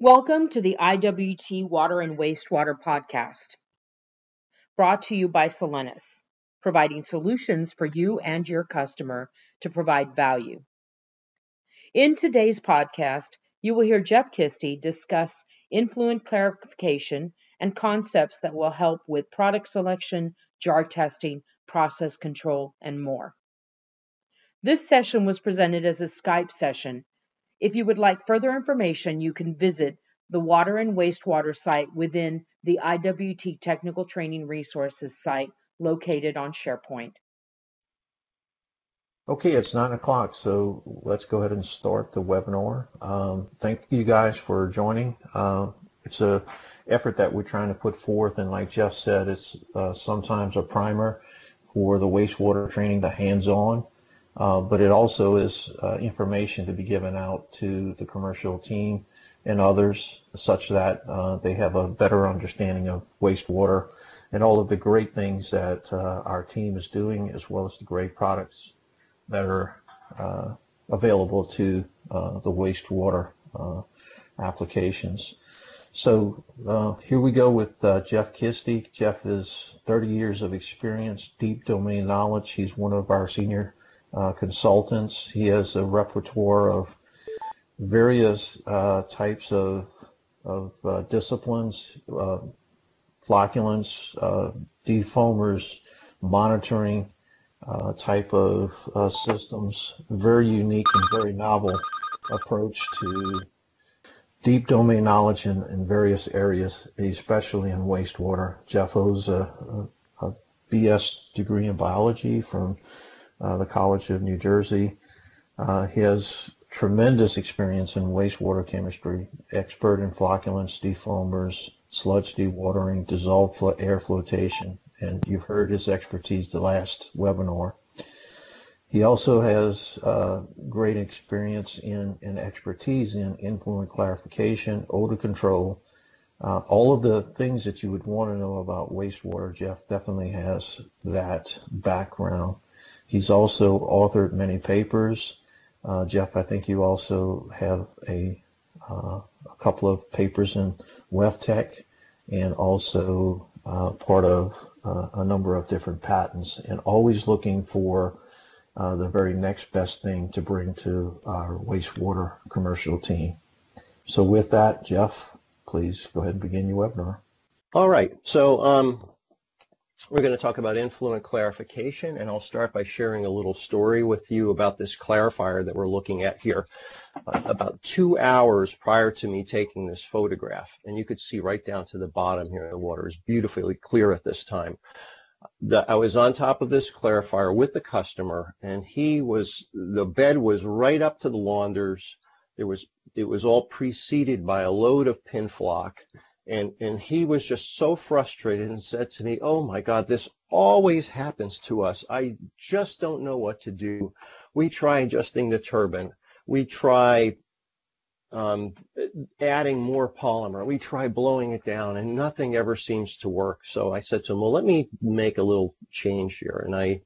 Welcome to the IWT Water and Wastewater Podcast, brought to you by Solenis, providing solutions for you and your customer to provide value. In today's podcast, you will hear Jeff Kisty discuss influent clarification and concepts that will help with product selection, jar testing, process control, and more. This session was presented as a Skype session if you would like further information, you can visit the Water and Wastewater site within the IWT Technical Training Resources site located on SharePoint. Okay, it's nine o'clock, so let's go ahead and start the webinar. Um, thank you guys for joining. Uh, it's a effort that we're trying to put forth, and like Jeff said, it's uh, sometimes a primer for the wastewater training, the hands-on. Uh, but it also is uh, information to be given out to the commercial team and others such that uh, they have a better understanding of wastewater and all of the great things that uh, our team is doing as well as the great products that are uh, available to uh, the wastewater applications. So here we go with Jeff Kisty. Jeff is 30 years of experience, deep domain knowledge. He's one of our senior uh, consultants. He has a repertoire of various uh, types of, of uh, disciplines, uh, flocculants, uh, defoamers, monitoring uh, type of systems. Very unique and very novel approach to deep domain knowledge in, in various areas, especially in wastewater. Jeff holds a, a, a BS degree in biology from uh, the College of New Jersey. Uh, he has tremendous experience in wastewater chemistry, expert in flocculants, defoamers, sludge dewatering, dissolved air flotation, and you've heard his expertise the last webinar. He also has uh, great experience in and expertise in influent clarification, odor control, uh, all of the things that you would want to know about wastewater. Jeff definitely has that background. He's also authored many papers. Uh, Jeff, I think you also have a, uh, a couple of papers in WEFTEC and also uh, part of uh, a number of different patents and always looking for uh, the very next best thing to bring to our wastewater commercial team. So with that, Jeff, please go ahead and begin your webinar. All right. So um, we're going to talk about influent clarification, and I'll start by sharing a little story with you about this clarifier that we're looking at here. Uh, about two hours prior to me taking this photograph, and you could see right down to the bottom here, the water is beautifully clear at this time. The, I was on top of this clarifier with the customer, and he was, the bed was right up to the launders. There was, it was all preceded by a load of pin flock and and he was just so frustrated and said to me oh my god this always happens to us. I just don't know what to do. We try adjusting the turbine. We try um, adding more polymer. We try blowing it down and nothing ever seems to work. So i said to him well let me make a little change here. And i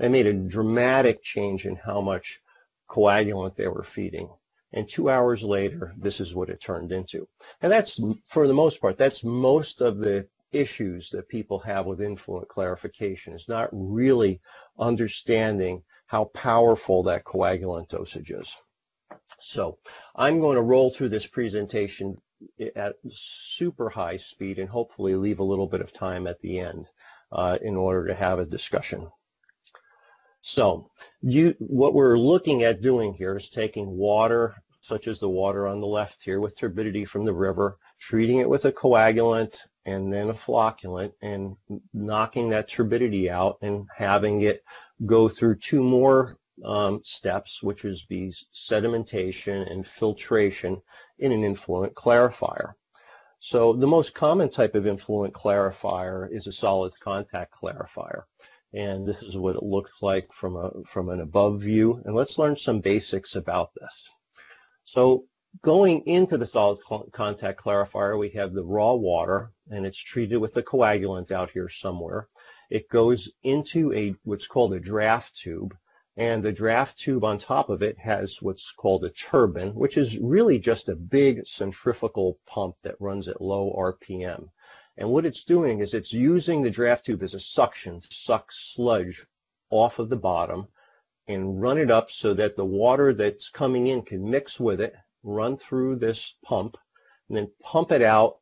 i made a dramatic change in how much coagulant they were feeding and two hours later, this is what it turned into. And that's, for the most part, that's most of the issues that people have with influent clarification is not really understanding how powerful that coagulant dosage is. So I'm going to roll through this presentation at super high speed and hopefully leave a little bit of time at the end uh, in order to have a discussion. So you, what we're looking at doing here is taking water, such as the water on the left here with turbidity from the river, treating it with a coagulant and then a flocculant and knocking that turbidity out and having it go through two more um, steps, which is be sedimentation and filtration in an influent clarifier. So the most common type of influent clarifier is a solid contact clarifier and this is what it looks like from a from an above view. And let's learn some basics about this. So going into the solid contact clarifier, we have the raw water, and it's treated with a coagulant out here somewhere. It goes into a what's called a draft tube, And the draft tube on top of it has what's called a turbine, which is really just a big centrifugal pump that runs at low RPM. And what it's doing is it's using the draft tube as a suction to suck sludge off of the bottom and run it up so that the water that's coming in can mix with it, run through this pump, and then pump it out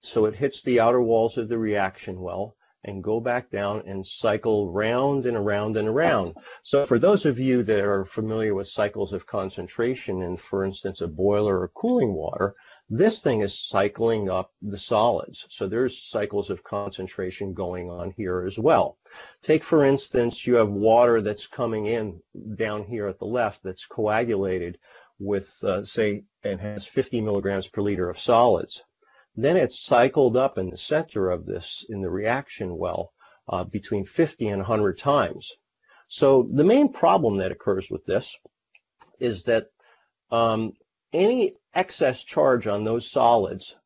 so it hits the outer walls of the reaction well and go back down and cycle round and around and around. So for those of you that are familiar with cycles of concentration in, for instance, a boiler or cooling water, this thing is cycling up the solids. So there's cycles of concentration going on here as well. Take, for instance, you have water that's coming in down here at the left that's coagulated with, uh, say, and has 50 milligrams per liter of solids. Then it's cycled up in the center of this in the reaction well uh, between 50 and 100 times. So the main problem that occurs with this is that um, any excess charge on those solids,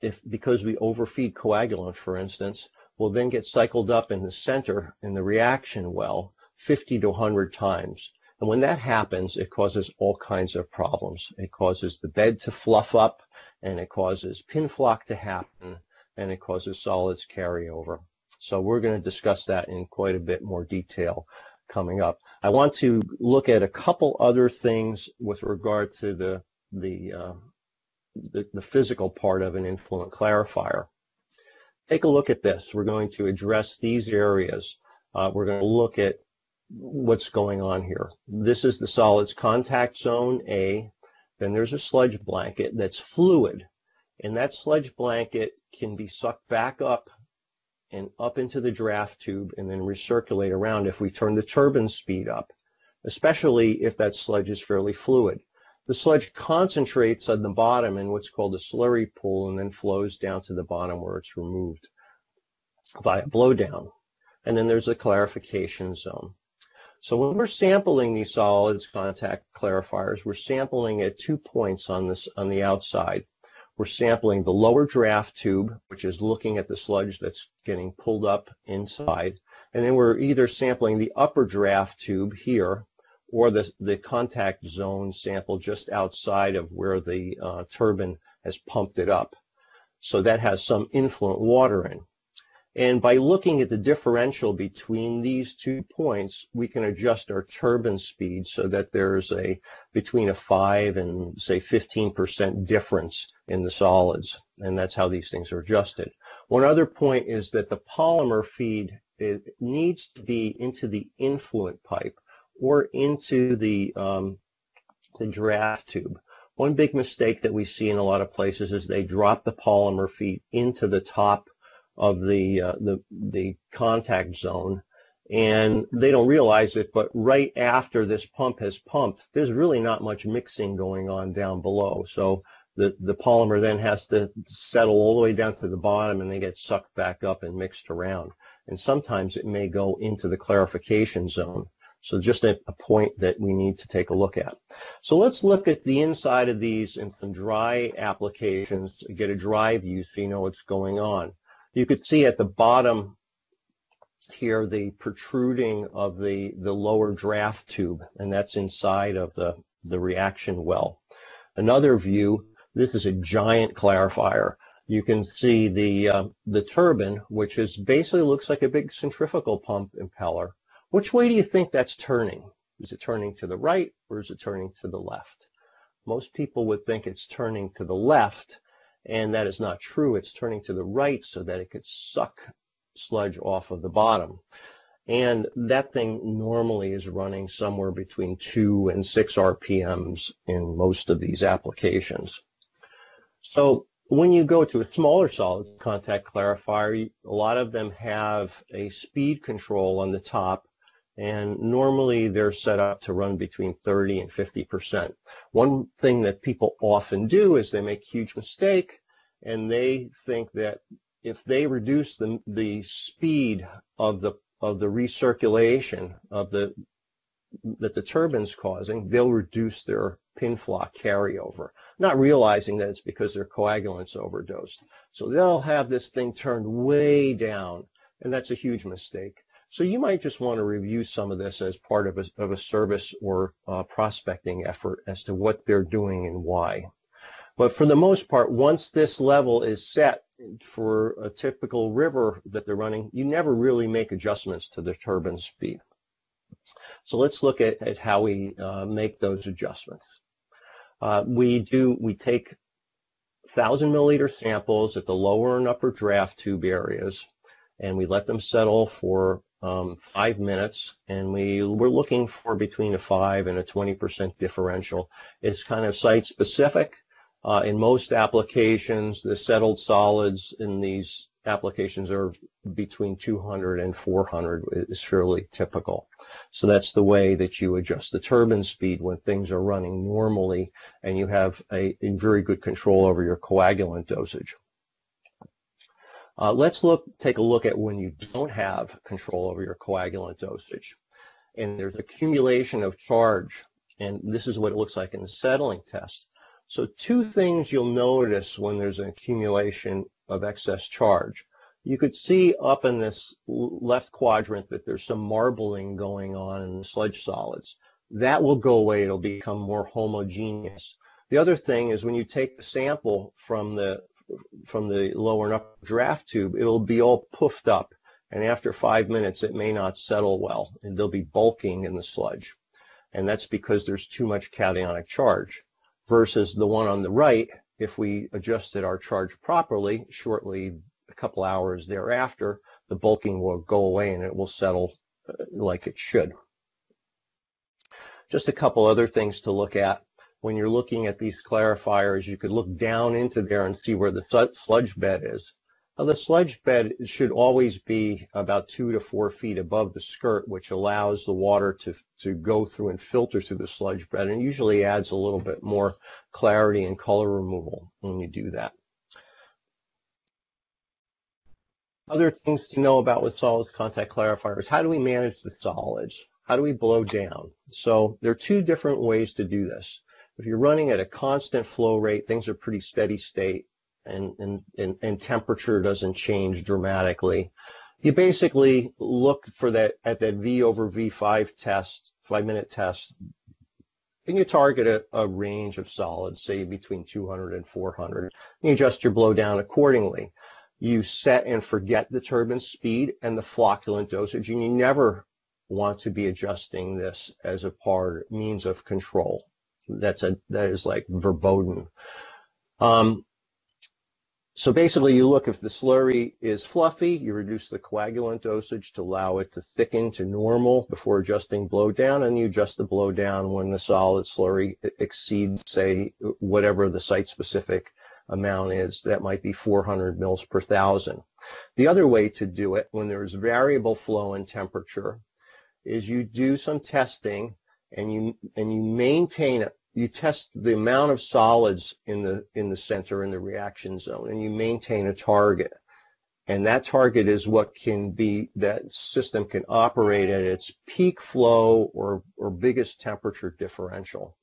if because we overfeed coagulant, for instance, will then get cycled up in the center in the reaction well 50 to 100 times. And when that happens, it causes all kinds of problems. It causes the bed to fluff up and it causes pin flock to happen and it causes solids carryover. So we're going to discuss that in quite a bit more detail coming up. I want to look at a couple other things with regard to the the, uh, the, the physical part of an influent clarifier. Take a look at this. We're going to address these areas. Uh, we're going to look at what's going on here. This is the solids contact zone A. Then there's a sludge blanket that's fluid. And that sludge blanket can be sucked back up and up into the draft tube and then recirculate around if we turn the turbine speed up, especially if that sludge is fairly fluid. The sludge concentrates on the bottom in what's called a slurry pool and then flows down to the bottom where it's removed via blowdown. And then there's a clarification zone. So when we're sampling these solids contact clarifiers, we're sampling at two points on this on the outside. We're sampling the lower draft tube, which is looking at the sludge that's getting pulled up inside. And then we're either sampling the upper draft tube here or the, the contact zone sample just outside of where the uh, turbine has pumped it up. So that has some influent water in. And by looking at the differential between these two points, we can adjust our turbine speed so that there's a between a 5 and say 15% difference in the solids. And that's how these things are adjusted. One other point is that the polymer feed needs to be into the influent pipe or into the, um, the draft tube. One big mistake that we see in a lot of places is they drop the polymer feed into the top of the, uh, the, the contact zone and they don't realize it, but right after this pump has pumped, there's really not much mixing going on down below. So the, the polymer then has to settle all the way down to the bottom and then get sucked back up and mixed around. And sometimes it may go into the clarification zone. So just a, a, point that we need to take a look at. So let's look at the inside of these in some dry applications, get a dry view so you know what's going on. You could see at the bottom here the protruding of the, the lower draft tube, and that's inside of the, the reaction well. Another view, this is a giant clarifier. You can see the, uh, the turbine, which is basically looks like a big centrifugal pump impeller. Which way do you think that's turning? Is it turning to the right or is it turning to the left? Most people would think it's turning to the left and that is not true. It's turning to the right so that it could suck sludge off of the bottom. And that thing normally is running somewhere between 2 and 6 RPMs in most of these applications. So when you go to a smaller solid contact clarifier, a lot of them have a speed control on the top and normally they're set up to run between 30 and 50%. One thing that people often do is they make a huge mistake and they think that if they reduce the, the speed of the of the recirculation of the that the turbine's causing, they'll reduce their pin flock carryover, not realizing that it's because their coagulants overdosed. So they'll have this thing turned way down, and that's a huge mistake. So you might just want to review some of this as part of a, of a service or uh, prospecting effort as to what they're doing and why. But for the most part, once this level is set for a typical river that they're running, you never really make adjustments to the turbine speed. So let's look at, at how we uh, make those adjustments. Uh, we do, we take 1,000 milliliter samples at the lower and upper draft tube areas, and we let them settle for um, five minutes, and we we're looking for between a five and a 20% differential. It's kind of site specific. Uh, in most applications, the settled solids in these applications are between 200 and 400 is fairly typical. So that's the way that you adjust the turbine speed when things are running normally and you have a, a very good control over your coagulant dosage. Uh, let's look, take a look at when you don't have control over your coagulant dosage. And there's accumulation of charge. And this is what it looks like in the settling test. So two things you'll notice when there's an accumulation of excess charge. You could see up in this left quadrant that there's some marbling going on in the sludge solids. That will go away. It'll become more homogeneous. The other thing is when you take the sample from the from the lower and upper draft tube, it'll be all puffed up. And after five minutes, it may not settle well, and there'll be bulking in the sludge. And that's because there's too much cationic charge. Versus the one on the right, if we adjusted our charge properly, shortly a couple hours thereafter, the bulking will go away and it will settle uh, like it should. Just a couple other things to look at when you're looking at these clarifiers, you could look down into there and see where the sludge bed is. Now, the sludge bed should always be about two to four feet above the skirt, which allows the water to, to go through and filter through the sludge bed and usually adds a little bit more clarity and color removal when you do that. Other things to know about with solids contact clarifiers, how do we manage the solids? How do we blow down? So there are two different ways to do this. If you're running at a constant flow rate, things are pretty steady state and, and, and, and temperature doesn't change dramatically. You basically look for that at that V over V5 test, five minute test, and you target a, a range of solids, say between 200 and 400. And you adjust your blow down accordingly. You set and forget the turbine speed and the flocculant dosage, and you never want to be adjusting this as a part means of control that's a that is like verboten. Um, so basically, you look if the slurry is fluffy, you reduce the coagulant dosage to allow it to thicken to normal before adjusting blow down, and you adjust the blow down when the solid slurry exceeds, say, whatever the site-specific amount is. That might be 400 mils per thousand. The other way to do it, when there's variable flow and temperature, is you do some testing and you and you maintain it you test the amount of solids in the in the center in the reaction zone and you maintain a target. And that target is what can be that system can operate at its peak flow or or biggest temperature differential.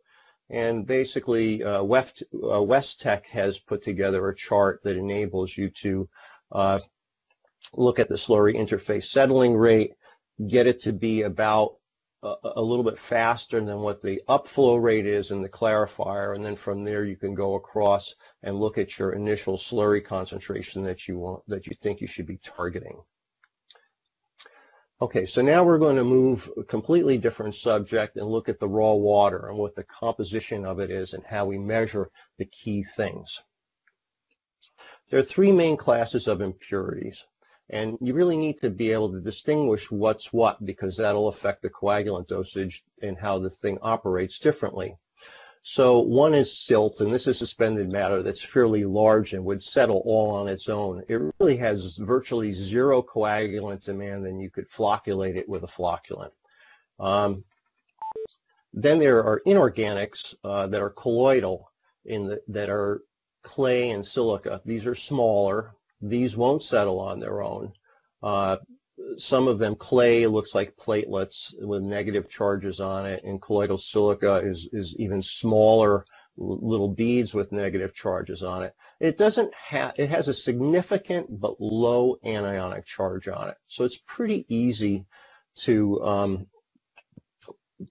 And basically uh, West, uh, Westech has put together a chart that enables you to uh, look at the slurry interface settling rate get it to be about a, little bit faster than what the upflow rate is in the clarifier. And then from there, you can go across and look at your initial slurry concentration that you want, that you think you should be targeting. Okay, so now we're going to move a completely different subject and look at the raw water and what the composition of it is and how we measure the key things. There are three main classes of impurities. And you really need to be able to distinguish what's what because that'll affect the coagulant dosage and how the thing operates differently. So one is silt, and this is suspended matter that's fairly large and would settle all on its own. It really has virtually zero coagulant demand, and you could flocculate it with a flocculant. Um, then there are inorganics uh, that are colloidal in the, that are clay and silica. These are smaller, these won't settle on their own. Uh, some of them clay looks like platelets with negative charges on it, and colloidal silica is, is even smaller little beads with negative charges on it. It doesn't have, it has a significant but low anionic charge on it. So it's pretty easy to, um,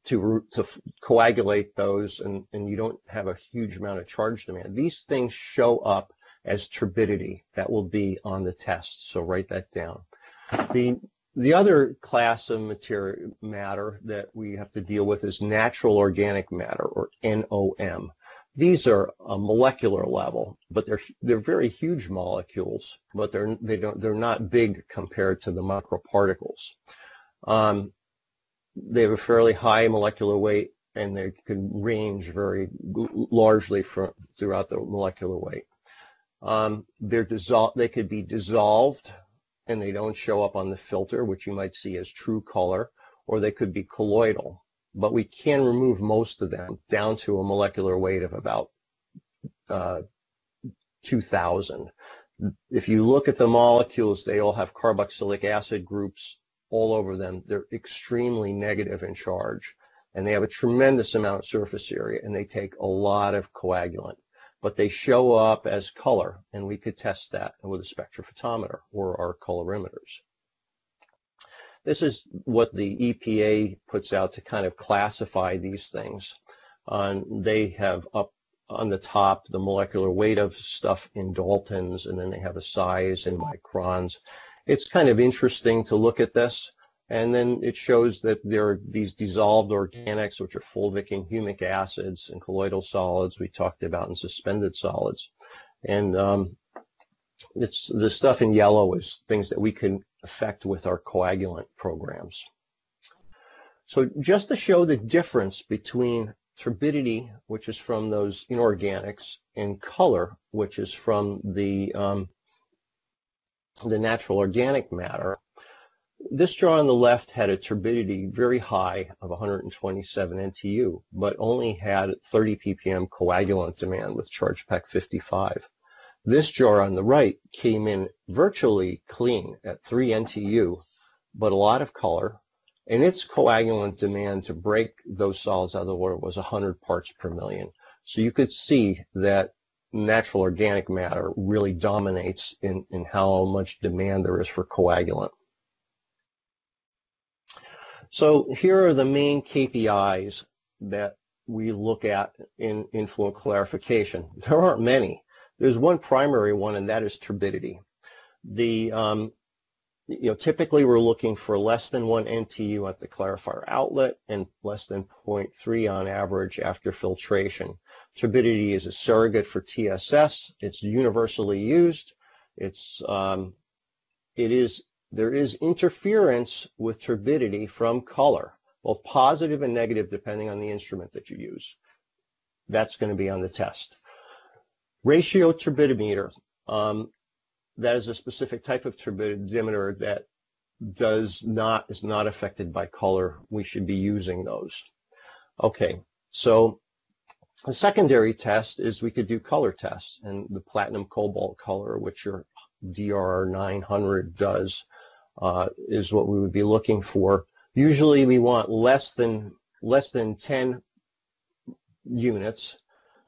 to, to coagulate those and, and you don't have a huge amount of charge demand. These things show up as turbidity. That will be on the test. So write that down. The the other class of material matter that we have to deal with is natural organic matter or NOM. These are a molecular level, but they're they're very huge molecules, but they're they don't they're not big compared to the microparticles. Um, they have a fairly high molecular weight, and they can range very largely from, throughout the molecular weight. Um, they're dissolved. They could be dissolved and they don't show up on the filter, which you might see as true color, or they could be colloidal. But we can remove most of them down to a molecular weight of about uh, 2000. If you look at the molecules, they all have carboxylic acid groups all over them. They're extremely negative in charge, and they have a tremendous amount of surface area, and they take a lot of coagulant but they show up as color, and we could test that with a spectrophotometer or our colorimeters. This is what the EPA puts out to kind of classify these things. Uh, they have up on the top the molecular weight of stuff in Daltons, and then they have a size in microns. It's kind of interesting to look at this. And then it shows that there are these dissolved organics, which are fulvic and humic acids and colloidal solids we talked about and suspended solids. And um, it's the stuff in yellow is things that we can affect with our coagulant programs. So just to show the difference between turbidity, which is from those inorganics, and color, which is from the um, the natural organic matter, this draw on the left had a turbidity very high of 127 NTU, but only had 30 ppm coagulant demand with ChargePac 55. This jar on the right came in virtually clean at 3 NTU, but a lot of color, and its coagulant demand to break those solids out of the water was 100 parts per million. So you could see that natural organic matter really dominates in, in how much demand there is for coagulant. So here are the main KPIs that we look at in influent clarification. There aren't many. There's one primary one, and that is turbidity. The um, you know, typically we're looking for less than one NTU at the clarifier outlet and less than 0.3 on average after filtration. Turbidity is a surrogate for TSS. It's universally used. It's um, it is there is interference with turbidity from color, both positive and negative, depending on the instrument that you use. That's going to be on the test. Ratio turbidimeter. Um, that is a specific type of turbidimeter that does not is not affected by color. We should be using those. Okay, so the secondary test is we could do color tests, and the platinum cobalt color, which your DR 900 does, uh, is what we would be looking for. Usually we want less than less than 10 units.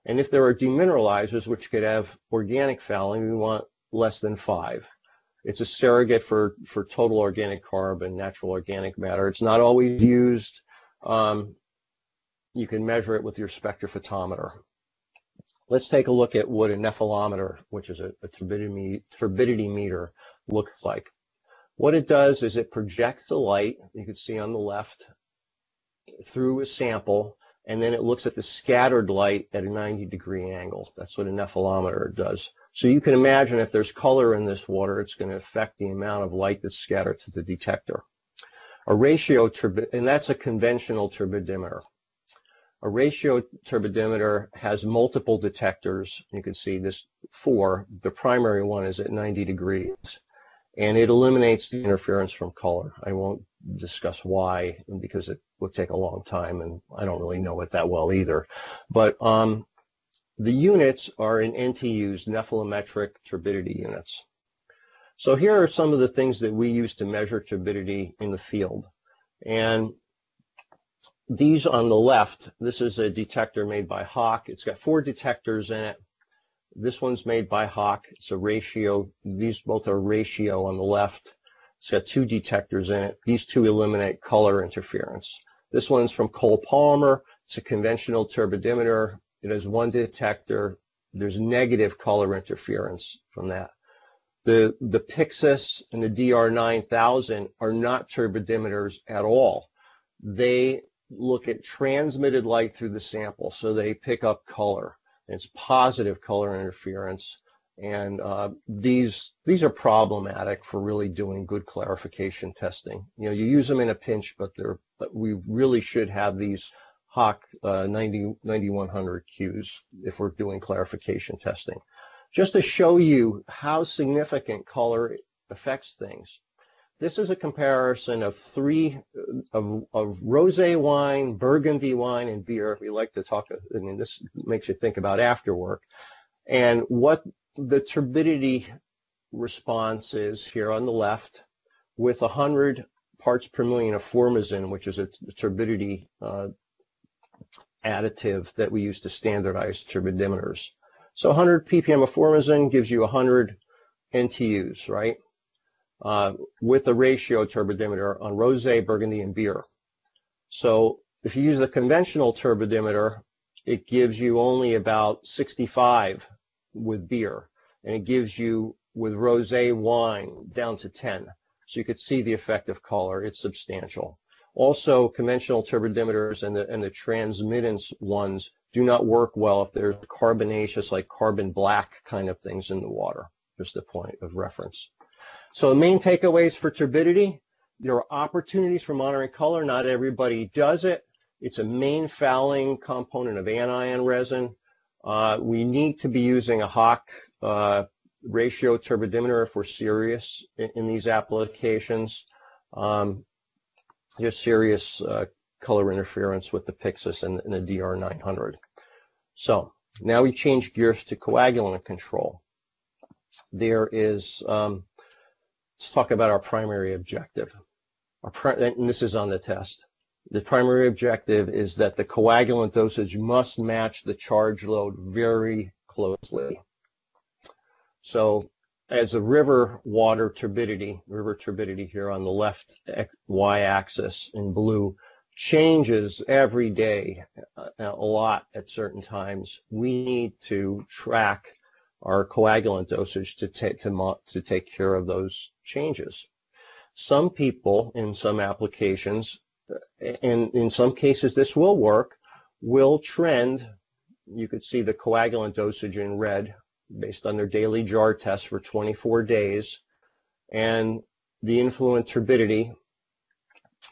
And if there are demineralizers, which could have organic fouling, we want less than five. It's a surrogate for, for total organic carbon, natural organic matter. It's not always used. Um, you can measure it with your spectrophotometer. Let's take a look at what a nephelometer, which is a, a turbidity, turbidity meter, looks like. What it does is it projects the light, you can see on the left, through a sample, and then it looks at the scattered light at a 90 degree angle. That's what a nephelometer does. So you can imagine if there's color in this water, it's going to affect the amount of light that's scattered to the detector. A ratio and that's a conventional turbidimeter. A ratio turbidimeter has multiple detectors. You can see this four. The primary one is at 90 degrees and it eliminates the interference from color. I won't discuss why because it would take a long time and I don't really know it that well either. But um, the units are in NTUs, nephelometric turbidity units. So here are some of the things that we use to measure turbidity in the field. And these on the left, this is a detector made by Hach. It's got four detectors in it. This one's made by Hach. It's a ratio. These both are ratio on the left. It's got two detectors in it. These two eliminate color interference. This one's from Cole-Parmer. It's a conventional turbidimeter. It has one detector. There's negative color interference from that. The, the Pyxis and the DR900 are not turbidimeters at all. They look at transmitted light through the sample, so they pick up color. It's positive color interference. And uh, these these are problematic for really doing good clarification testing. You know, you use them in a pinch, but they're but we really should have these Hach uh, 90, 9100 Qs if we're doing clarification testing. Just to show you how significant color affects things. This is a comparison of three of, of rosé wine, burgundy wine, and beer. We like to talk. I mean, this makes you think about after work, and what the turbidity response is here on the left, with 100 parts per million of formazin, which is a turbidity uh, additive that we use to standardize turbidimeters. So 100 ppm of formazin gives you 100 NTUs, right? Uh, with a ratio turbidimeter on rosé, burgundy, and beer. So if you use the conventional turbidimeter, it gives you only about 65 with beer, and it gives you with rosé wine down to 10. So you could see the effect of color. It's substantial. Also, conventional turbidimeters and the, and the transmittance ones do not work well if there's carbonaceous, like carbon black kind of things in the water. Just a point of reference. So the main takeaways for turbidity, there are opportunities for monitoring color. Not everybody does it. It's a main fouling component of anion resin. Uh, we need to be using a Hach uh, ratio turbidimeter if we're serious in, in these applications. Um, there's serious uh, color interference with the Pyxis and, and the DR900. So now we change gears to coagulant control. There is um, let's talk about our primary objective. Our and this is on the test. The primary objective is that the coagulant dosage must match the charge load very closely. So as the river water turbidity, river turbidity here on the left y-axis in blue, changes every day uh, a lot at certain times, we need to track our coagulant dosage to, take to, to take care of those changes. Some people in some applications, and in some cases this will work, will trend, you could see the coagulant dosage in red based on their daily jar test for 24 days, and the influent turbidity.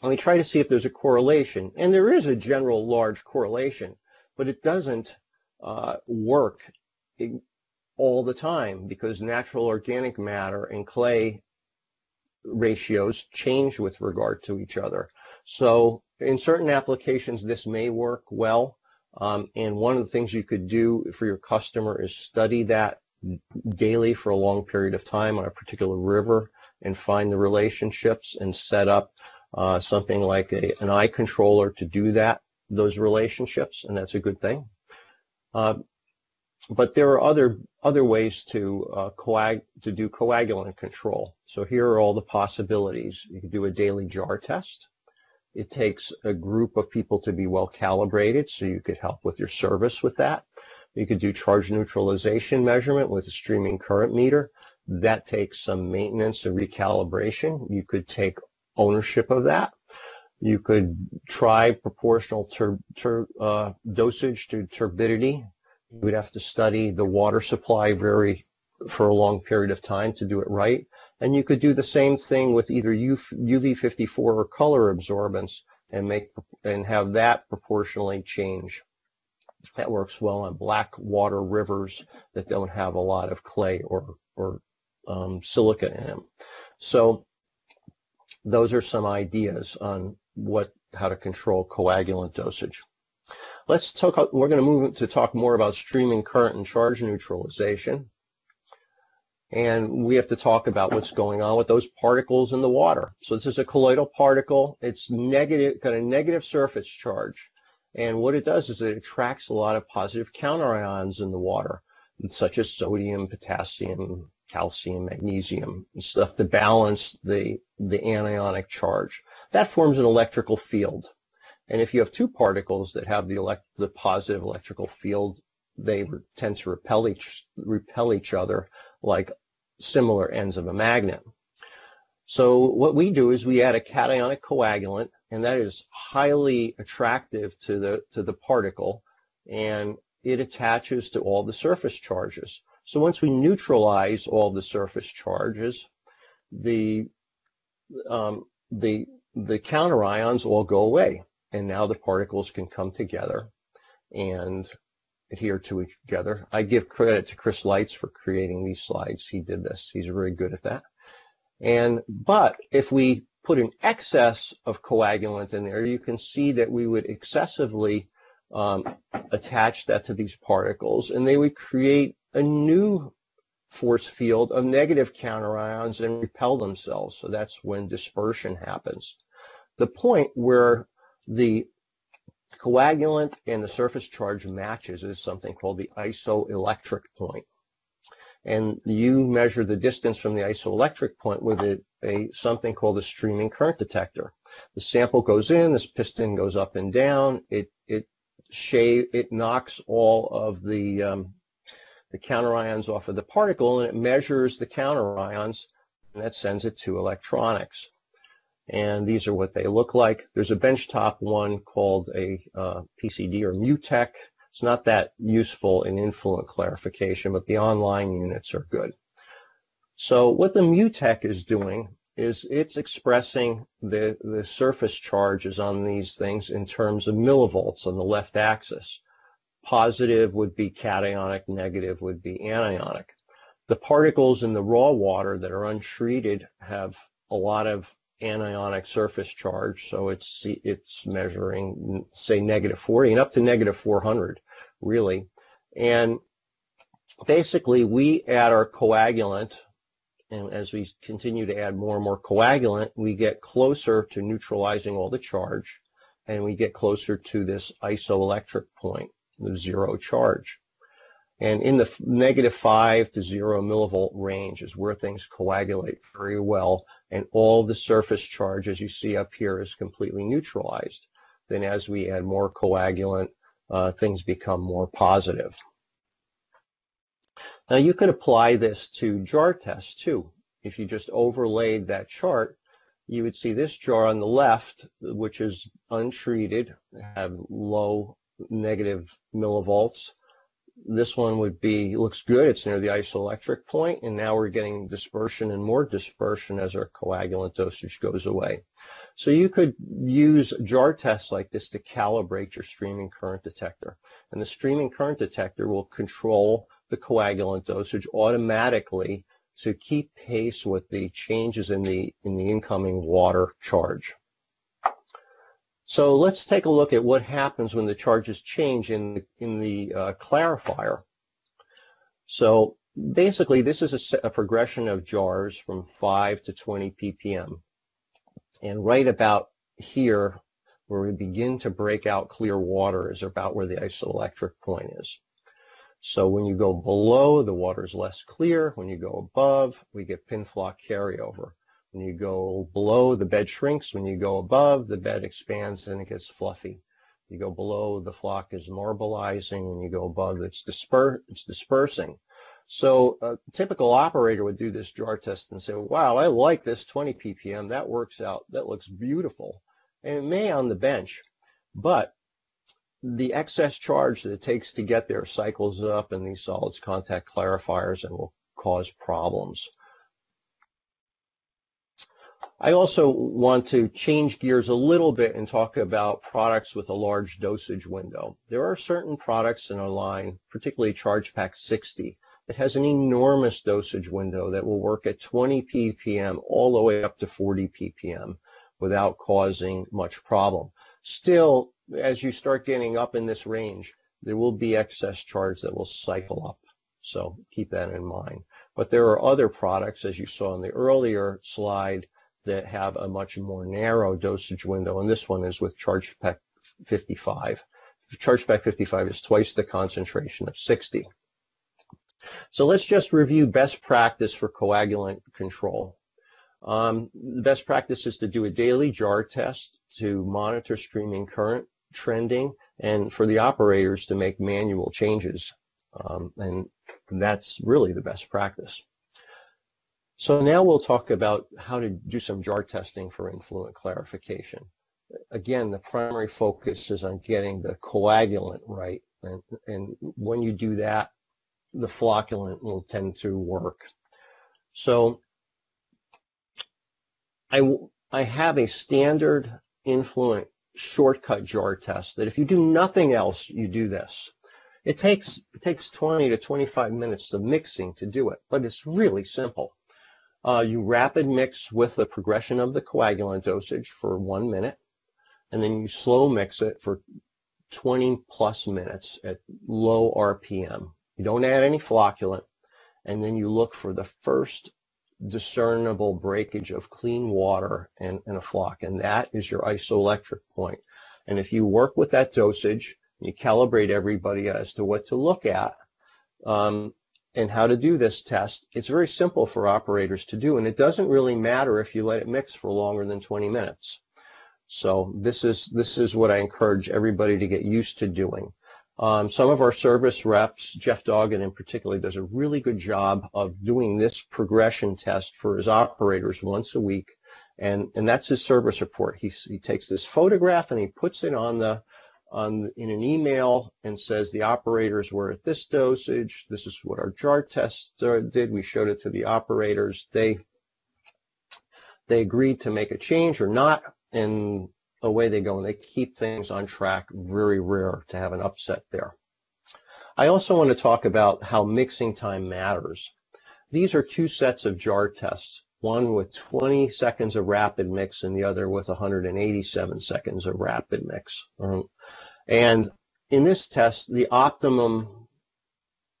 And we try to see if there's a correlation. And there is a general large correlation, but it doesn't uh, work all the time because natural organic matter and clay ratios change with regard to each other. So in certain applications, this may work well. Um, and one of the things you could do for your customer is study that daily for a long period of time on a particular river and find the relationships and set up uh, something like a, an eye controller to do that, those relationships, and that's a good thing. Uh, but there are other other ways to uh, coag to do coagulant control. So here are all the possibilities. You can do a daily jar test. It takes a group of people to be well calibrated, so you could help with your service with that. You could do charge neutralization measurement with a streaming current meter. That takes some maintenance and recalibration. You could take ownership of that. You could try proportional uh, dosage to turbidity you would have to study the water supply very for a long period of time to do it right. And you could do the same thing with either UV54 or color absorbance and make and have that proportionally change. That works well on black water rivers that don't have a lot of clay or or um, silica in them. So those are some ideas on what how to control coagulant dosage. Let's talk, we're going to move to talk more about streaming current and charge neutralization. And we have to talk about what's going on with those particles in the water. So this is a colloidal particle. It's negative, got a negative surface charge. And what it does is it attracts a lot of positive counterions in the water, such as sodium, potassium, calcium, magnesium, stuff to balance the, the anionic charge. That forms an electrical field. And if you have two particles that have the, elect, the positive electrical field, they tend to repel each, repel each other like similar ends of a magnet. So what we do is we add a cationic coagulant, and that is highly attractive to the, to the particle, and it attaches to all the surface charges. So once we neutralize all the surface charges, the, um, the, the counterions all go away, and now the particles can come together and adhere to each other. I give credit to Chris Lights for creating these slides. He did this. He's very good at that. And but if we put an excess of coagulant in there, you can see that we would excessively um, attach that to these particles, and they would create a new force field of negative counterions and repel themselves. So that's when dispersion happens. The point where the coagulant and the surface charge matches is something called the isoelectric point. And you measure the distance from the isoelectric point with a, a something called a streaming current detector. The sample goes in, this piston goes up and down, it it shave it knocks all of the um, the counterions off of the particle and it measures the counterions and that sends it to electronics and these are what they look like. There's a benchtop one called a uh, PCD or Mütek. It's not that useful in influent clarification, but the online units are good. So what the Mütek is doing is it's expressing the, the surface charges on these things in terms of millivolts on the left axis. Positive would be cationic, negative would be anionic. The particles in the raw water that are untreated have a lot of anionic surface charge. So it's it's measuring say negative 40 and up to negative 400 really. And basically we add our coagulant and as we continue to add more and more coagulant, we get closer to neutralizing all the charge and we get closer to this isoelectric point, the zero charge. And in the negative 5 to 0 millivolt range is where things coagulate very well and all the surface charge, as you see up here, is completely neutralized. Then as we add more coagulant, uh, things become more positive. Now you could apply this to jar tests too. If you just overlaid that chart, you would see this jar on the left, which is untreated, have low negative millivolts, this one would be, looks good. It's near the isoelectric point, and now we're getting dispersion and more dispersion as our coagulant dosage goes away. So you could use jar tests like this to calibrate your streaming current detector. And the streaming current detector will control the coagulant dosage automatically to keep pace with the changes in the, in the incoming water charge. So let's take a look at what happens when the charges change in the, in the uh, clarifier. So basically, this is a, a, progression of jars from 5 to 20 ppm. And right about here, where we begin to break out clear water, is about where the isoelectric point is. So when you go below, the water is less clear. When you go above, we get pin flock carryover. When you go below, the bed shrinks. When you go above, the bed expands and it gets fluffy. You go below, the flock is marbleizing. When you go above, it's, disper it's dispersing. So a typical operator would do this jar test and say, wow, I like this 20 ppm. That works out. That looks beautiful. And it may on the bench, but the excess charge that it takes to get there cycles up in these solids contact clarifiers and will cause problems. I also want to change gears a little bit and talk about products with a large dosage window. There are certain products in our line, particularly ChargePac 60, that has an enormous dosage window that will work at 20 ppm all the way up to 40 ppm without causing much problem. Still, as you start getting up in this range, there will be excess charge that will cycle up. So keep that in mind. But there are other products, as you saw in the earlier slide, that have a much more narrow dosage window, and this one is with ChargePac 55. ChargePac 55 is twice the concentration of 60. So let's just review best practice for coagulant control. Um, the best practice is to do a daily jar test to monitor streaming current trending and for the operators to make manual changes. Um, and that's really the best practice. So now we'll talk about how to do some jar testing for influent clarification. Again, the primary focus is on getting the coagulant right. And, and when you do that, the flocculant will tend to work. So I, I have a standard influent shortcut jar test that if you do nothing else, you do this. It takes, it takes 20 to 25 minutes of mixing to do it, but it's really simple. Uh, you rapid mix with the progression of the coagulant dosage for one minute, and then you slow mix it for 20 plus minutes at low RPM. You don't add any flocculant, and then you look for the first discernible breakage of clean water and a flock, and that is your isoelectric point. And if you work with that dosage, you calibrate everybody as to what to look at, um, and how to do this test, it's very simple for operators to do, and it doesn't really matter if you let it mix for longer than 20 minutes. So this is this is what I encourage everybody to get used to doing. Um, some of our service reps, Jeff Doggett in particular, does a really good job of doing this progression test for his operators once a week, and and that's his service report. He he takes this photograph and he puts it on the on in an email and says the operators were at this dosage. This is what our jar test uh, did. We showed it to the operators. They they agreed to make a change or not, and away they go. And they keep things on track. Very rare to have an upset there. I also want to talk about how mixing time matters. These are two sets of jar tests, one with 20 seconds of rapid mix and the other with 187 seconds of rapid mix. Um, and in this test, the optimum,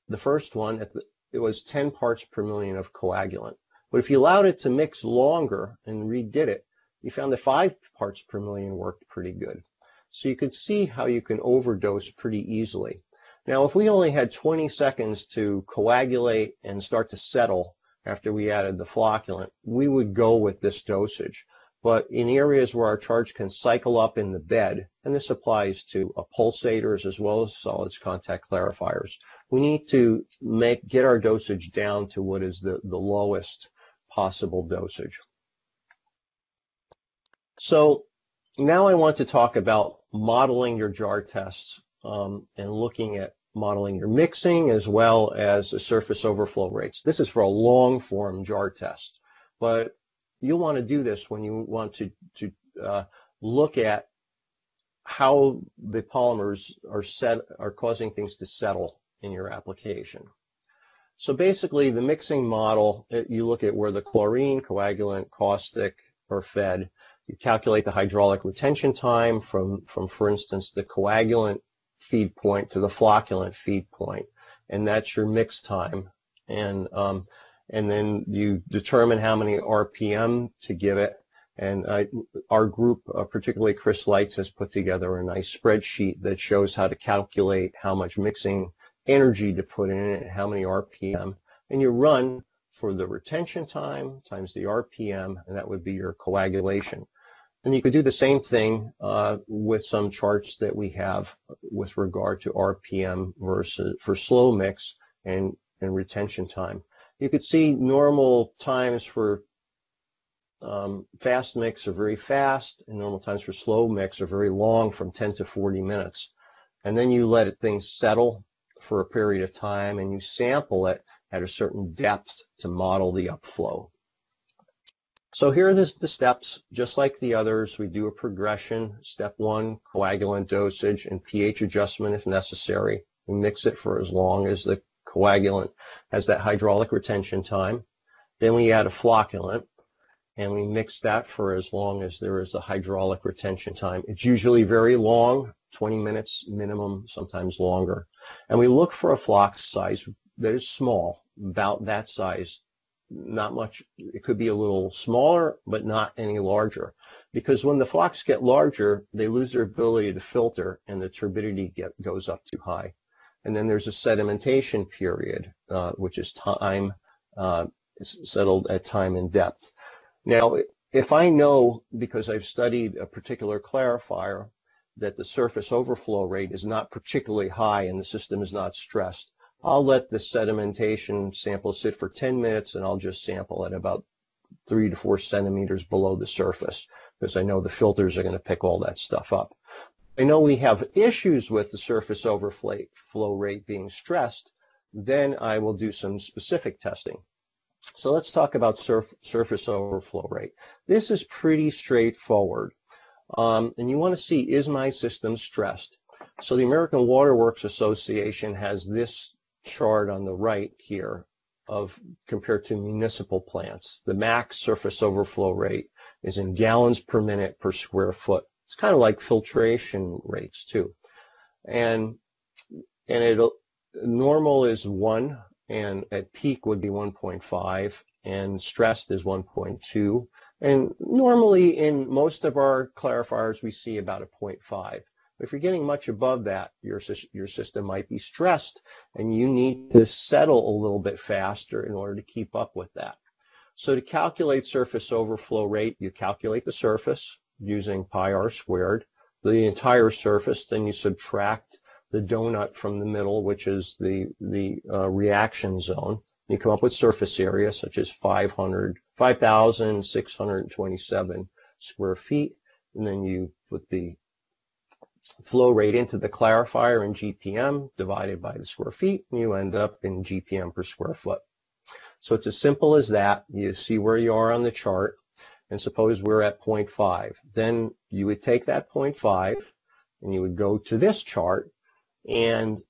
the first one, it was 10 parts per million of coagulant. But if you allowed it to mix longer and redid it, you found that five parts per million worked pretty good. So you could see how you can overdose pretty easily. Now, if we only had 20 seconds to coagulate and start to settle after we added the flocculant, we would go with this dosage. But in areas where our charge can cycle up in the bed, and this applies to pulsators as well as solids contact clarifiers, we need to make get our dosage down to what is the, the lowest possible dosage. So now I want to talk about modeling your jar tests um, and looking at modeling your mixing as well as the surface overflow rates. This is for a long form jar test, but you'll want to do this when you want to, to uh, look at how the polymers are set are causing things to settle in your application. So basically the mixing model, it, you look at where the chlorine, coagulant, caustic are fed. You calculate the hydraulic retention time from, from for instance, the coagulant feed point to the flocculant feed point, and that's your mix time. And um, and then you determine how many RPM to give it. And uh, our group, uh, particularly Chris Lights, has put together a nice spreadsheet that shows how to calculate how much mixing energy to put in it and how many RPM. And you run for the retention time times the RPM, and that would be your coagulation. And you could do the same thing uh, with some charts that we have with regard to RPM versus for slow mix and, and retention time you could see normal times for um, fast mix are very fast and normal times for slow mix are very long from 10 to 40 minutes. And then you let it, things settle for a period of time and you sample it at a certain depth to model the upflow. So here are the, steps, just like the others, we do a progression. Step one, coagulant dosage and pH adjustment if necessary. We mix it for as long as the coagulant has that hydraulic retention time. Then we add a flocculant and we mix that for as long as there is a hydraulic retention time. It's usually very long, 20 minutes minimum, sometimes longer. And we look for a flock size that is small, about that size, not much, it could be a little smaller, but not any larger. Because when the flocks get larger, they lose their ability to filter and the turbidity get, goes up too high. And then there's a sedimentation period, uh, which is time uh, settled at time and depth. Now, if I know, because I've studied a particular clarifier, that the surface overflow rate is not particularly high and the system is not stressed, I'll let the sedimentation sample sit for 10 minutes and I'll just sample at about three to four centimeters below the surface because I know the filters are going to pick all that stuff up. I know we have issues with the surface overflow rate being stressed, then I will do some specific testing. So let's talk about surf, surface overflow rate. This is pretty straightforward. Um, and you want to see, is my system stressed? So the American Water Works Association has this chart on the right here of compared to municipal plants. The max surface overflow rate is in gallons per minute per square foot. It's kind of like filtration rates too. And and it'll normal is one and at peak would be 1.5 and stressed is 1.2 and normally in most of our clarifiers we see about a 0.5 if you're getting much above that, your, your system might be stressed and you need to settle a little bit faster in order to keep up with that. So to calculate surface overflow rate, you calculate the surface using pi r squared, the entire surface, then you subtract the donut from the middle, which is the, the uh, reaction zone. You come up with surface area, such as 500, 5,627 square feet, and then you put the flow rate into the clarifier in GPM divided by the square feet, and you end up in GPM per square foot. So it's as simple as that. You see where you are on the chart, and suppose we're at 0.5. Then you would take that 0.5, and you would go to this chart, and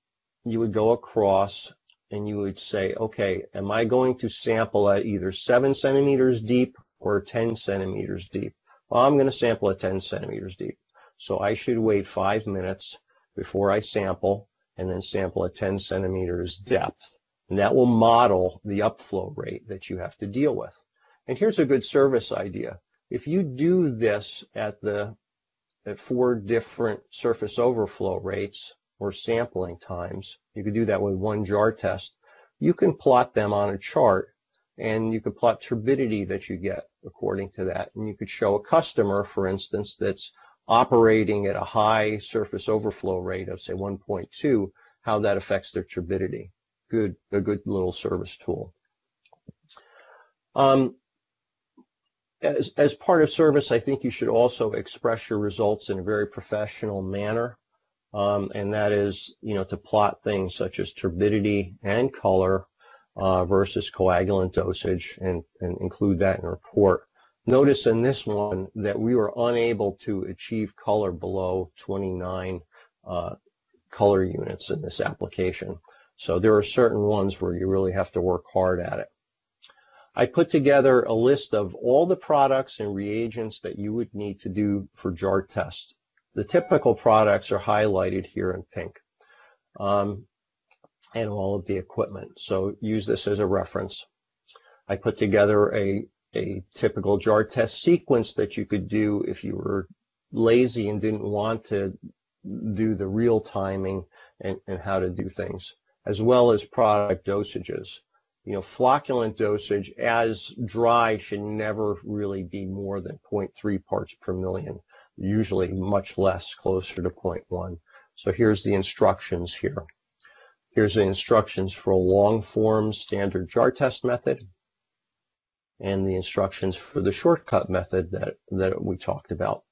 you would go across, and you would say, okay, am I going to sample at either 7 centimeters deep or 10 centimeters deep? Well, I'm going to sample at 10 centimeters deep. So I should wait five minutes before I sample and then sample at 10 centimeters depth. And that will model the upflow rate that you have to deal with. And here's a good service idea. If you do this at the at four different surface overflow rates or sampling times, you could do that with one jar test. You can plot them on a chart and you could plot turbidity that you get according to that. And you could show a customer, for instance, that's operating at a high surface overflow rate of say 1.2, how that affects their turbidity. Good, a good little service tool. Um, as, as part of service, I think you should also express your results in a very professional manner. Um, and that is, you know, to plot things such as turbidity and color uh, versus coagulant dosage and, and include that in a report. Notice in this one that we were unable to achieve color below 29 uh, color units in this application. So there are certain ones where you really have to work hard at it. I put together a list of all the products and reagents that you would need to do for jar test. The typical products are highlighted here in pink um, and all of the equipment. So use this as a reference. I put together a a typical jar test sequence that you could do if you were lazy and didn't want to do the real timing and, and how to do things, as well as product dosages. You know, flocculant dosage as dry should never really be more than 0.3 parts per million, usually much less, closer to 0.1. So here's the instructions here. Here's the instructions for a long form standard jar test method and the instructions for the shortcut method that, that we talked about.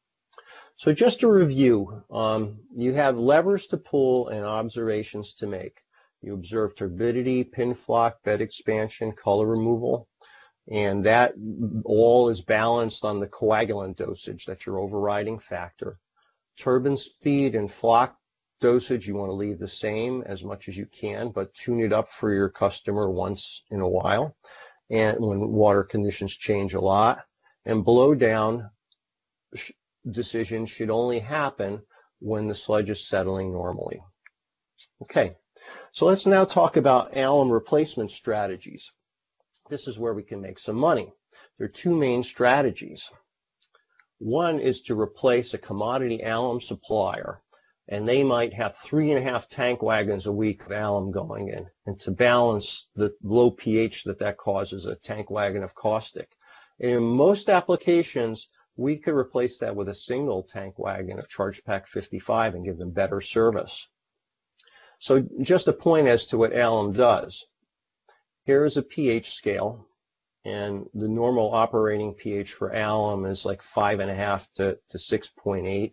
So just to review, um, you have levers to pull and observations to make. You observe turbidity, pin flock, bed expansion, color removal, and that all is balanced on the coagulant dosage, that's your overriding factor. Turbine speed and flock dosage you want to leave the same as much as you can, but tune it up for your customer once in a while and when water conditions change a lot. And blowdown decisions should only happen when the sludge is settling normally. Okay, So let's now talk about alum replacement strategies. This is where we can make some money. There are two main strategies. One is to replace a commodity alum supplier, and they might have three and a half tank wagons a week of alum going in. And to balance the low pH that that causes, a tank wagon of caustic. And in most applications, we could replace that with a single tank wagon of ChargePac 55 and give them better service. So just a point as to what alum does. Here is a pH scale and the normal operating pH for alum is like five and a half to, to 6.8.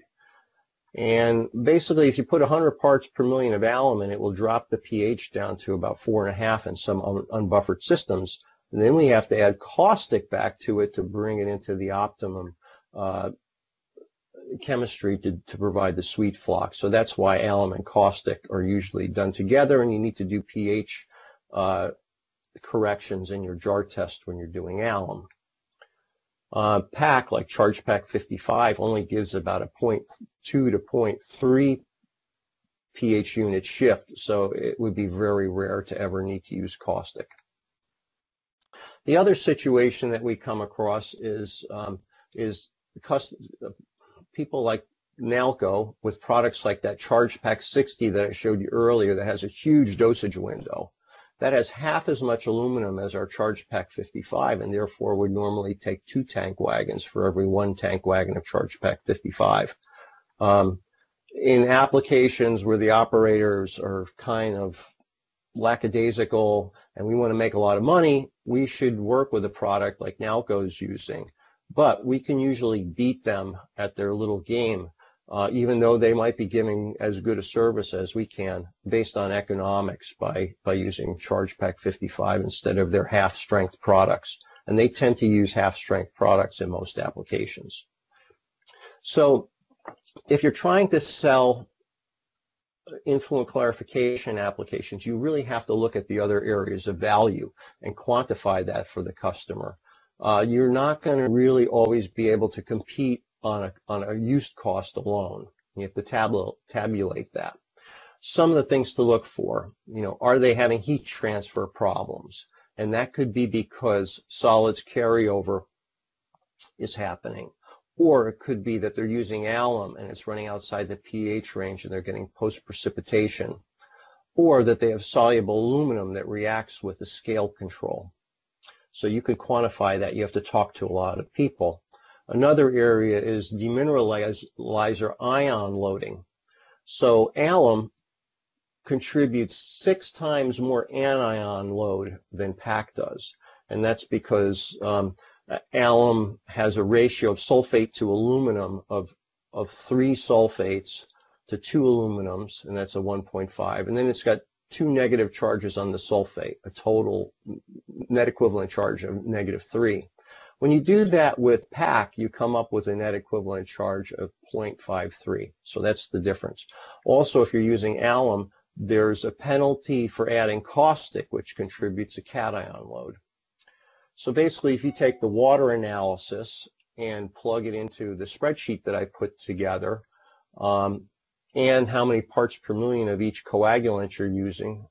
And basically, if you put 100 parts per million of alum in, it will drop the pH down to about four and a half in some un unbuffered systems. And then we have to add caustic back to it to bring it into the optimum uh, chemistry to, to provide the sweet flux. So that's why alum and caustic are usually done together, and you need to do pH uh, corrections in your jar test when you're doing alum. Uh, pack like ChargePac 55 only gives about a 0.2 to 0.3 pH unit shift, so it would be very rare to ever need to use caustic. The other situation that we come across is um, is people like Nalco with products like that ChargePac 60 that I showed you earlier that has a huge dosage window that has half as much aluminum as our ChargePac 55 and therefore would normally take two tank wagons for every one tank wagon of ChargePac 55. Um, in applications where the operators are kind of lackadaisical and we want to make a lot of money, we should work with a product like Nalco is using. But we can usually beat them at their little game uh, even though they might be giving as good a service as we can based on economics by, by using ChargePac 55 instead of their half strength products. And they tend to use half strength products in most applications. So if you're trying to sell influent clarification applications, you really have to look at the other areas of value and quantify that for the customer. Uh, you're not going to really always be able to compete on a, on a used cost alone. You have to tabula, tabulate that. Some of the things to look for, you know, are they having heat transfer problems? And that could be because solids carryover is happening. Or it could be that they're using alum and it's running outside the pH range and they're getting post-precipitation. Or that they have soluble aluminum that reacts with the scale control. So you could quantify that. You have to talk to a lot of people. Another area is demineralizer ion loading. So alum contributes six times more anion load than PAC does. And that's because um, alum has a ratio of sulfate to aluminum of, of three sulfates to two aluminums, and that's a 1.5. And then it's got two negative charges on the sulfate, a total net equivalent charge of negative three. When you do that with PAC, you come up with a net equivalent charge of 0.53. So that's the difference. Also, if you're using alum, there's a penalty for adding caustic, which contributes a cation load. So basically, if you take the water analysis and plug it into the spreadsheet that I put together, um, and how many parts per million of each coagulant you're using,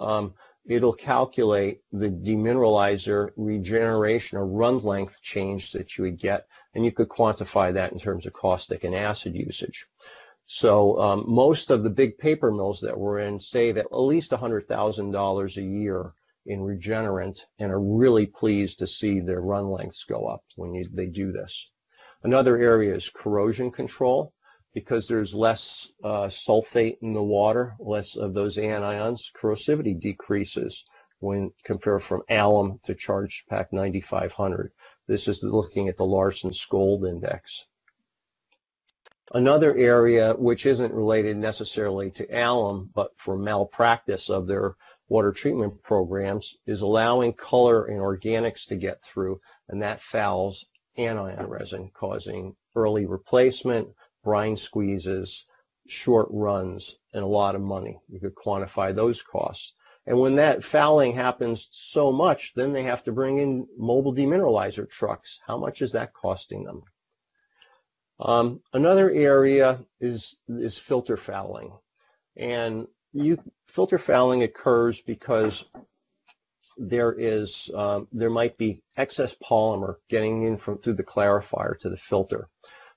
um, it'll calculate the demineralizer regeneration or run length change that you would get, and you could quantify that in terms of caustic and acid usage. So um, most of the big paper mills that we're in save at least $100,000 a year in regenerant and are really pleased to see their run lengths go up when you, they do this. Another area is corrosion control because there's less uh, sulfate in the water, less of those anions, corrosivity decreases when compared from alum to ChargePac 9500. This is looking at the Larsen-Skold index. Another area which isn't related necessarily to alum, but for malpractice of their water treatment programs, is allowing color and organics to get through, and that fouls anion resin, causing early replacement, brine squeezes, short runs, and a lot of money. You could quantify those costs. And when that fouling happens so much, then they have to bring in mobile demineralizer trucks. How much is that costing them? Um, another area is, is filter fouling. And you filter fouling occurs because there is um, there might be excess polymer getting in from through the clarifier to the filter.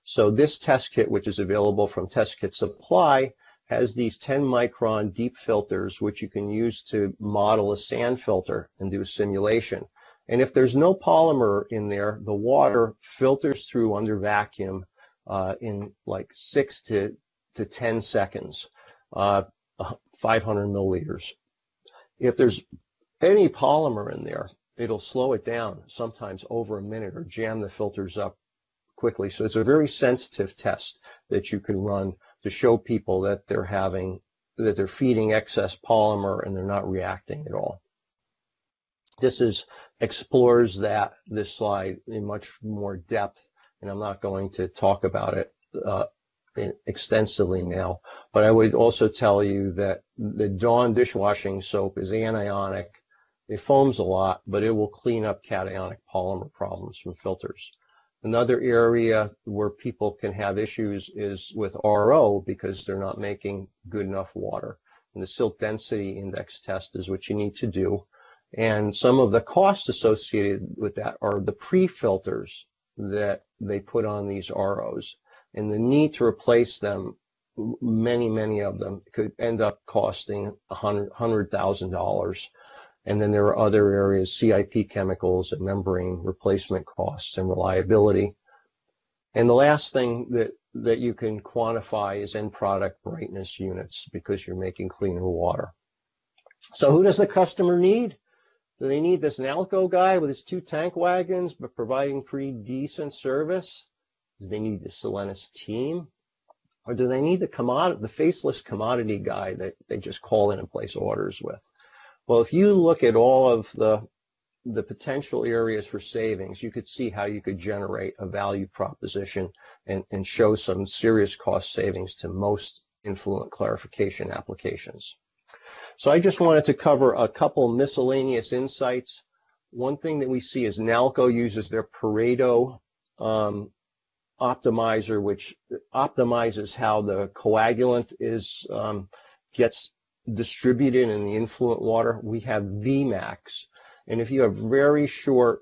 So this test kit, which is available from Test Kit Supply, has these 10 micron deep filters, which you can use to model a sand filter and do a simulation. And if there's no polymer in there, the water filters through under vacuum uh, in like six to, to 10 seconds, uh, 500 milliliters. If there's any polymer in there, it'll slow it down, sometimes over a minute, or jam the filters up quickly. So it's a very sensitive test that you can run to show people that they're having, that they're feeding excess polymer and they're not reacting at all. This is explores that, this slide, in much more depth, and I'm not going to talk about it uh, extensively now, but I would also tell you that the Dawn dishwashing soap is anionic. It foams a lot, but it will clean up cationic polymer problems from filters. Another area where people can have issues is with RO because they're not making good enough water. And the silt density index test is what you need to do. And some of the costs associated with that are the pre-filters that they put on these ROs and the need to replace them. Many, many of them could end up costing $100,000. And then there are other areas, CIP chemicals and membrane replacement costs and reliability. And the last thing that, that you can quantify is end product brightness units because you're making cleaner water. So who does the customer need? Do they need this Nalco guy with his two tank wagons, but providing pretty decent service? Do they need the Solenis team? Or do they need the commodity, the faceless commodity guy that they just call in and place orders with? Well, if you look at all of the the potential areas for savings, you could see how you could generate a value proposition and, and show some serious cost savings to most influent clarification applications. So I just wanted to cover a couple miscellaneous insights. One thing that we see is Nalco uses their Pareto um, optimizer, which optimizes how the coagulant is um, gets distributed in the influent water. We have Vmax, and if you have very short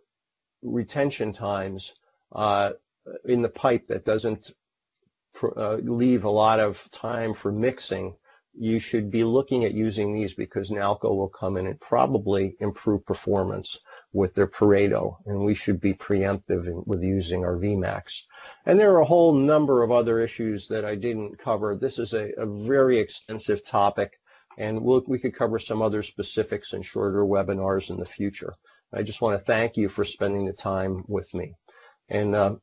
retention times uh, in the pipe that doesn't uh, leave a lot of time for mixing, you should be looking at using these because Nalco will come in and probably improve performance with their Pareto, and we should be preemptive in, with using our Vmax. And there are a whole number of other issues that I didn't cover. This is a, a very extensive topic, and we'll, we could cover some other specifics in shorter webinars in the future. I just want to thank you for spending the time with me. And uh,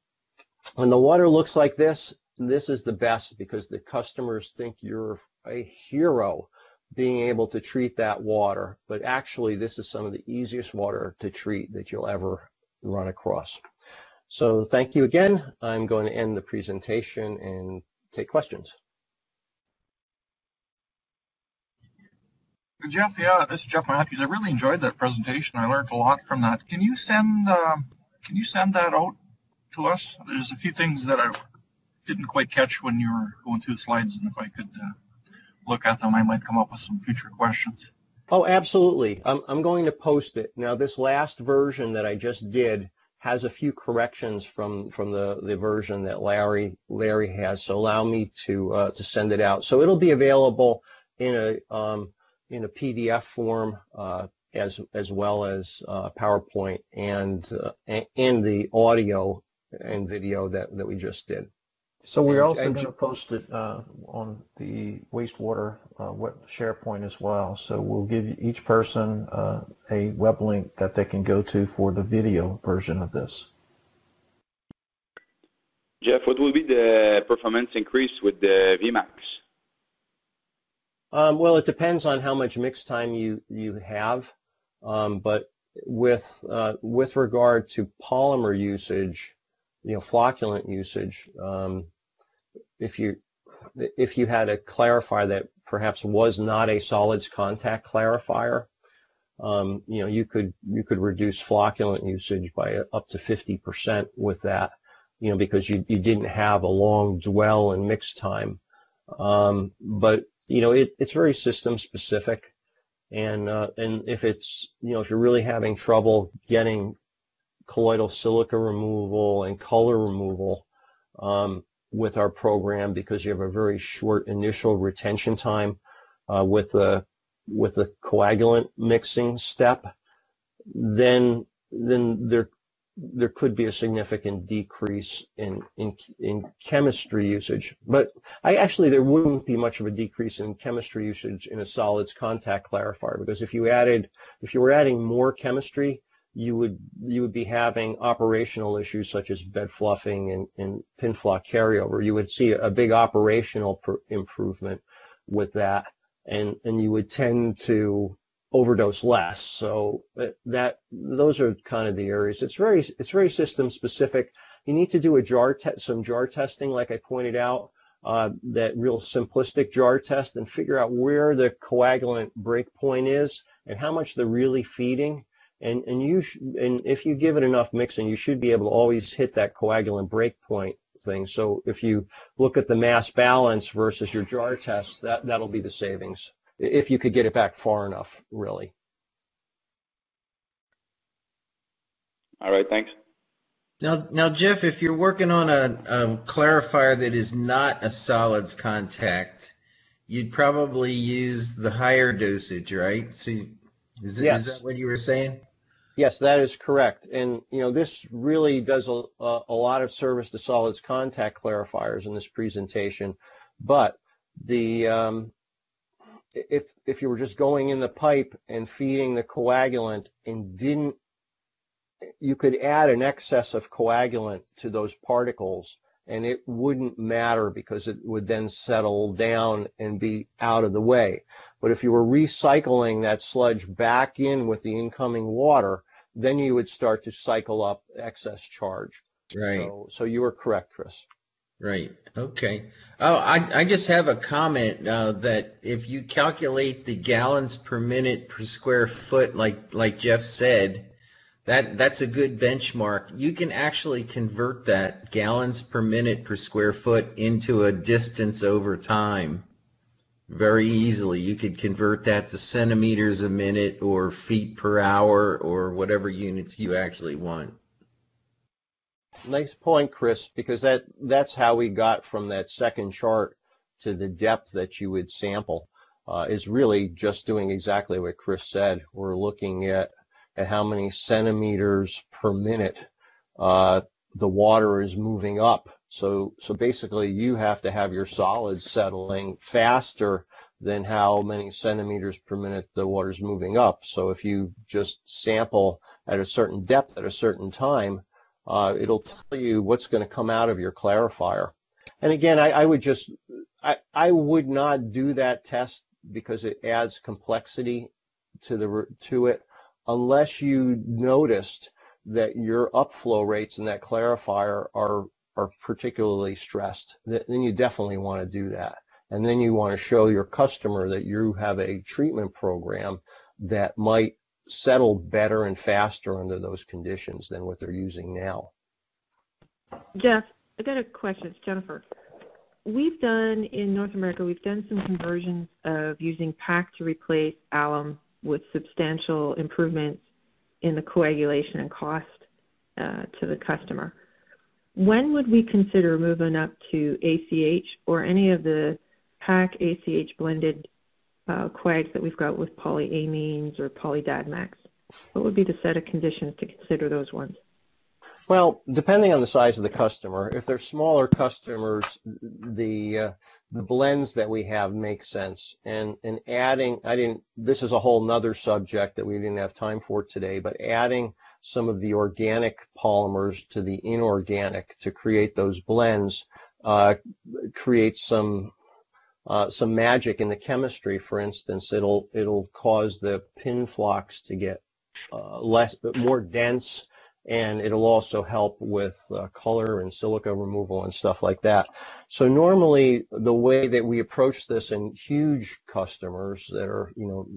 when the water looks like this, this is the best because the customers think you're a hero being able to treat that water. But actually, this is some of the easiest water to treat that you'll ever run across. So thank you again. I'm going to end the presentation and take questions. Jeff, yeah, this is Jeff Matthews. I really enjoyed that presentation. I learned a lot from that. Can you send uh, can you send that out to us? There's a few things that I didn't quite catch when you were going through the slides, and if I could uh, look at them, I might come up with some future questions. Oh, absolutely. I'm, I'm going to post it. Now, this last version that I just did has a few corrections from, from the, the version that Larry, Larry has. So allow me to, uh, to send it out. So it'll be available in a, um, in a PDF form, uh, as, as well as, uh, PowerPoint and, uh, and the audio and video that, that we just did. So we're also going to post it uh, on the wastewater uh, SharePoint as well. So we'll give each person uh, a web link that they can go to for the video version of this. Jeff, what will be the performance increase with the Vmax? Um, well, it depends on how much mix time you you have, um, but with uh, with regard to polymer usage, you know, flocculant usage, um, if you if you had a clarifier that perhaps was not a solids contact clarifier, um, you know, you could you could reduce flocculant usage by up to 50% with that, you know, because you, you didn't have a long dwell and mix time. Um, but you know, it, it's very system specific. And, uh, and if it's, you know, if you're really having trouble getting colloidal silica removal and color removal um, with our program because you have a very short initial retention time uh, with the with the coagulant mixing step, then then there there could be a significant decrease in, in, in chemistry usage. But I actually, there wouldn't be much of a decrease in chemistry usage in a solids contact clarifier because if you added, if you were adding more chemistry, you would you would be having operational issues such as bed fluffing and, and pin flock carryover. You would see a big operational improvement with that, and and you would tend to overdose less. So uh, that those are kind of the areas. It's very it's very system specific. You need to do a jar te- some jar testing, like I pointed out, uh, that real simplistic jar test, and figure out where the coagulant break point is and how much they're really feeding. And and you sh- and if you give it enough mixing, you should be able to always hit that coagulant break point thing. So if you look at the mass balance versus your jar test, that that'll be the savings if you could get it back far enough, really. All right, thanks. Now, now, Jeff, if you're working on a, a clarifier that is not a solids contact, you'd probably use the higher dosage, right? So, is, yes. is that what you were saying? Yes, that is correct. And you know, this really does a, a lot of service to solids contact clarifiers in this presentation, but the um, if if you were just going in the pipe and feeding the coagulant and didn't you could add an excess of coagulant to those particles and it wouldn't matter because it would then settle down and be out of the way. But if you were recycling that sludge back in with the incoming water, then you would start to cycle up excess charge. Right. So, so you were correct, Chris. Right. Okay. Oh, I, I just have a comment uh, that if you calculate the gallons per minute per square foot, like like Jeff said, that that's a good benchmark. You can actually convert that gallons per minute per square foot into a distance over time very easily. You could convert that to centimeters a minute or feet per hour or whatever units you actually want. Nice point, Chris, because that that's how we got from that second chart to the depth that you would sample. Uh, is really just doing exactly what Chris said. We're looking at at how many centimeters per minute uh, the water is moving up. So so basically, you have to have your solids settling faster than how many centimeters per minute the water is moving up. So if you just sample at a certain depth at a certain time, uh, it'll tell you what's going to come out of your clarifier. And again, I, I would just, I, I would not do that test because it adds complexity to the to it unless you noticed that your upflow rates in that clarifier are are particularly stressed. Then you definitely want to do that. And then you want to show your customer that you have a treatment program that might settle better and faster under those conditions than what they're using now. Jeff, I got a question. It's Jennifer. We've done in North America, we've done some conversions of using PAC to replace alum with substantial improvements in the coagulation and cost uh, to the customer. When would we consider moving up to ACH or any of the PAC ACH blended uh, coags that we've got with polyamines or polyDADMACs? What would be the set of conditions to consider those ones? Well, depending on the size of the customer, if they're smaller customers, the uh, the blends that we have make sense. And and adding, I didn't. This is a whole nother subject that we didn't have time for today. But adding some of the organic polymers to the inorganic to create those blends uh, creates some uh, some magic in the chemistry. For instance, it'll it'll cause the pin flocks to get uh, less, but more dense, and it'll also help with uh, color and silica removal and stuff like that. So normally, the way that we approach this in huge customers that are you know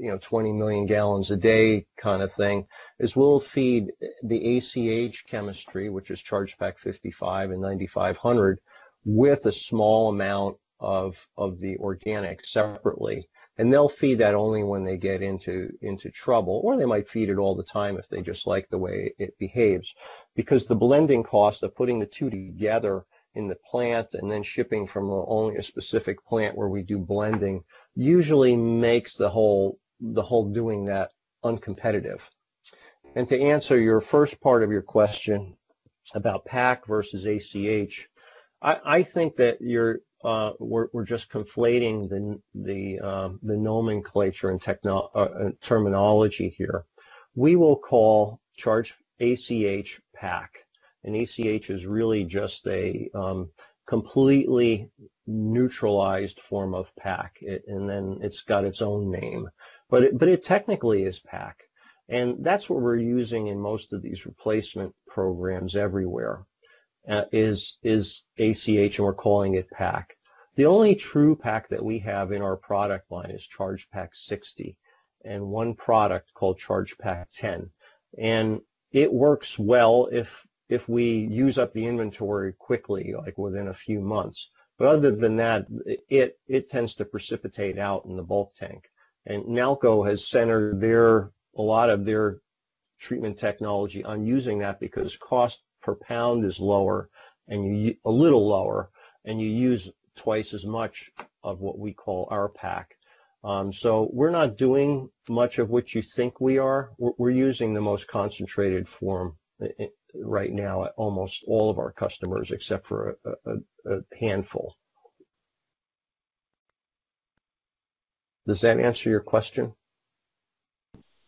you know 20 million gallons a day kind of thing is we'll feed the ACH chemistry, which is ChargePac 55 and 9500, with a small amount of of the organic separately. And they'll feed that only when they get into into trouble or they might feed it all the time if they just like the way it behaves. Because the blending cost of putting the two together in the plant and then shipping from only a specific plant where we do blending usually makes the whole the whole doing that uncompetitive. And to answer your first part of your question about PAC versus ACH I, I think that you're uh, we're, we're just conflating the the um, the nomenclature and techno uh, terminology here. We will call charge ACH PAC, and ACH is really just a um, completely neutralized form of PAC, it, and then it's got its own name, but it, but it technically is PAC, and that's what we're using in most of these replacement programs everywhere uh, is is ACH, and we're calling it PAC. The only true pack that we have in our product line is ChargePac 60, and one product called ChargePac 10, and it works well if if we use up the inventory quickly, like within a few months. But other than that, it it tends to precipitate out in the bulk tank. And Nalco has centered their a lot of their treatment technology on using that because cost per pound is lower and you a little lower and you use twice as much of what we call our PAC. Um, so we're not doing much of what you think we are. We're, we're using the most concentrated form right now at almost all of our customers, except for a, a, a handful. Does that answer your question?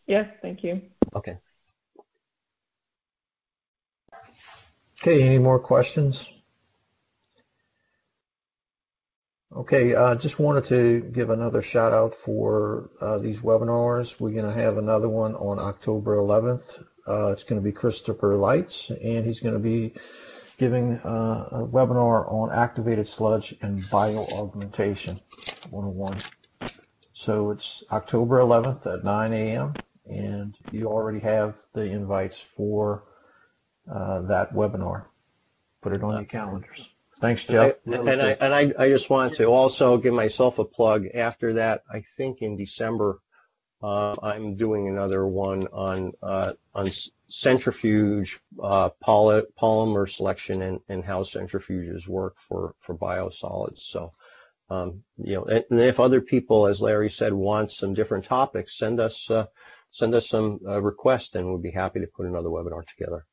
Yes, thank you. Okay. Okay, any more questions? Okay, I uh, just wanted to give another shout out for uh, these webinars. We're going to have another one on October 11th. Uh, it's going to be Christopher Lights, and he's going to be giving uh, a webinar on activated sludge and bioaugmentation 101. So it's October 11th at 9 a.m., and you already have the invites for uh, that webinar. Put it on your calendars. Thanks, Jeff. Really and I, and I, I just want to also give myself a plug. After that, I think in December, uh, I'm doing another one on uh, on centrifuge uh, poly, polymer selection and, and how centrifuges work for for biosolids. So, um, you know, and, and, if other people, as Larry said, want some different topics, send us uh, send us some uh, requests, and we'll be happy to put another webinar together.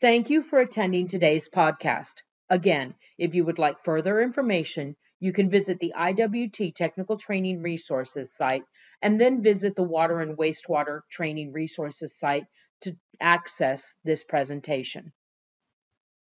Thank you for attending today's podcast. Again, if you would like further information, you can visit the IWT Technical Training Resources site and then visit the Water and Wastewater Training Resources site to access this presentation.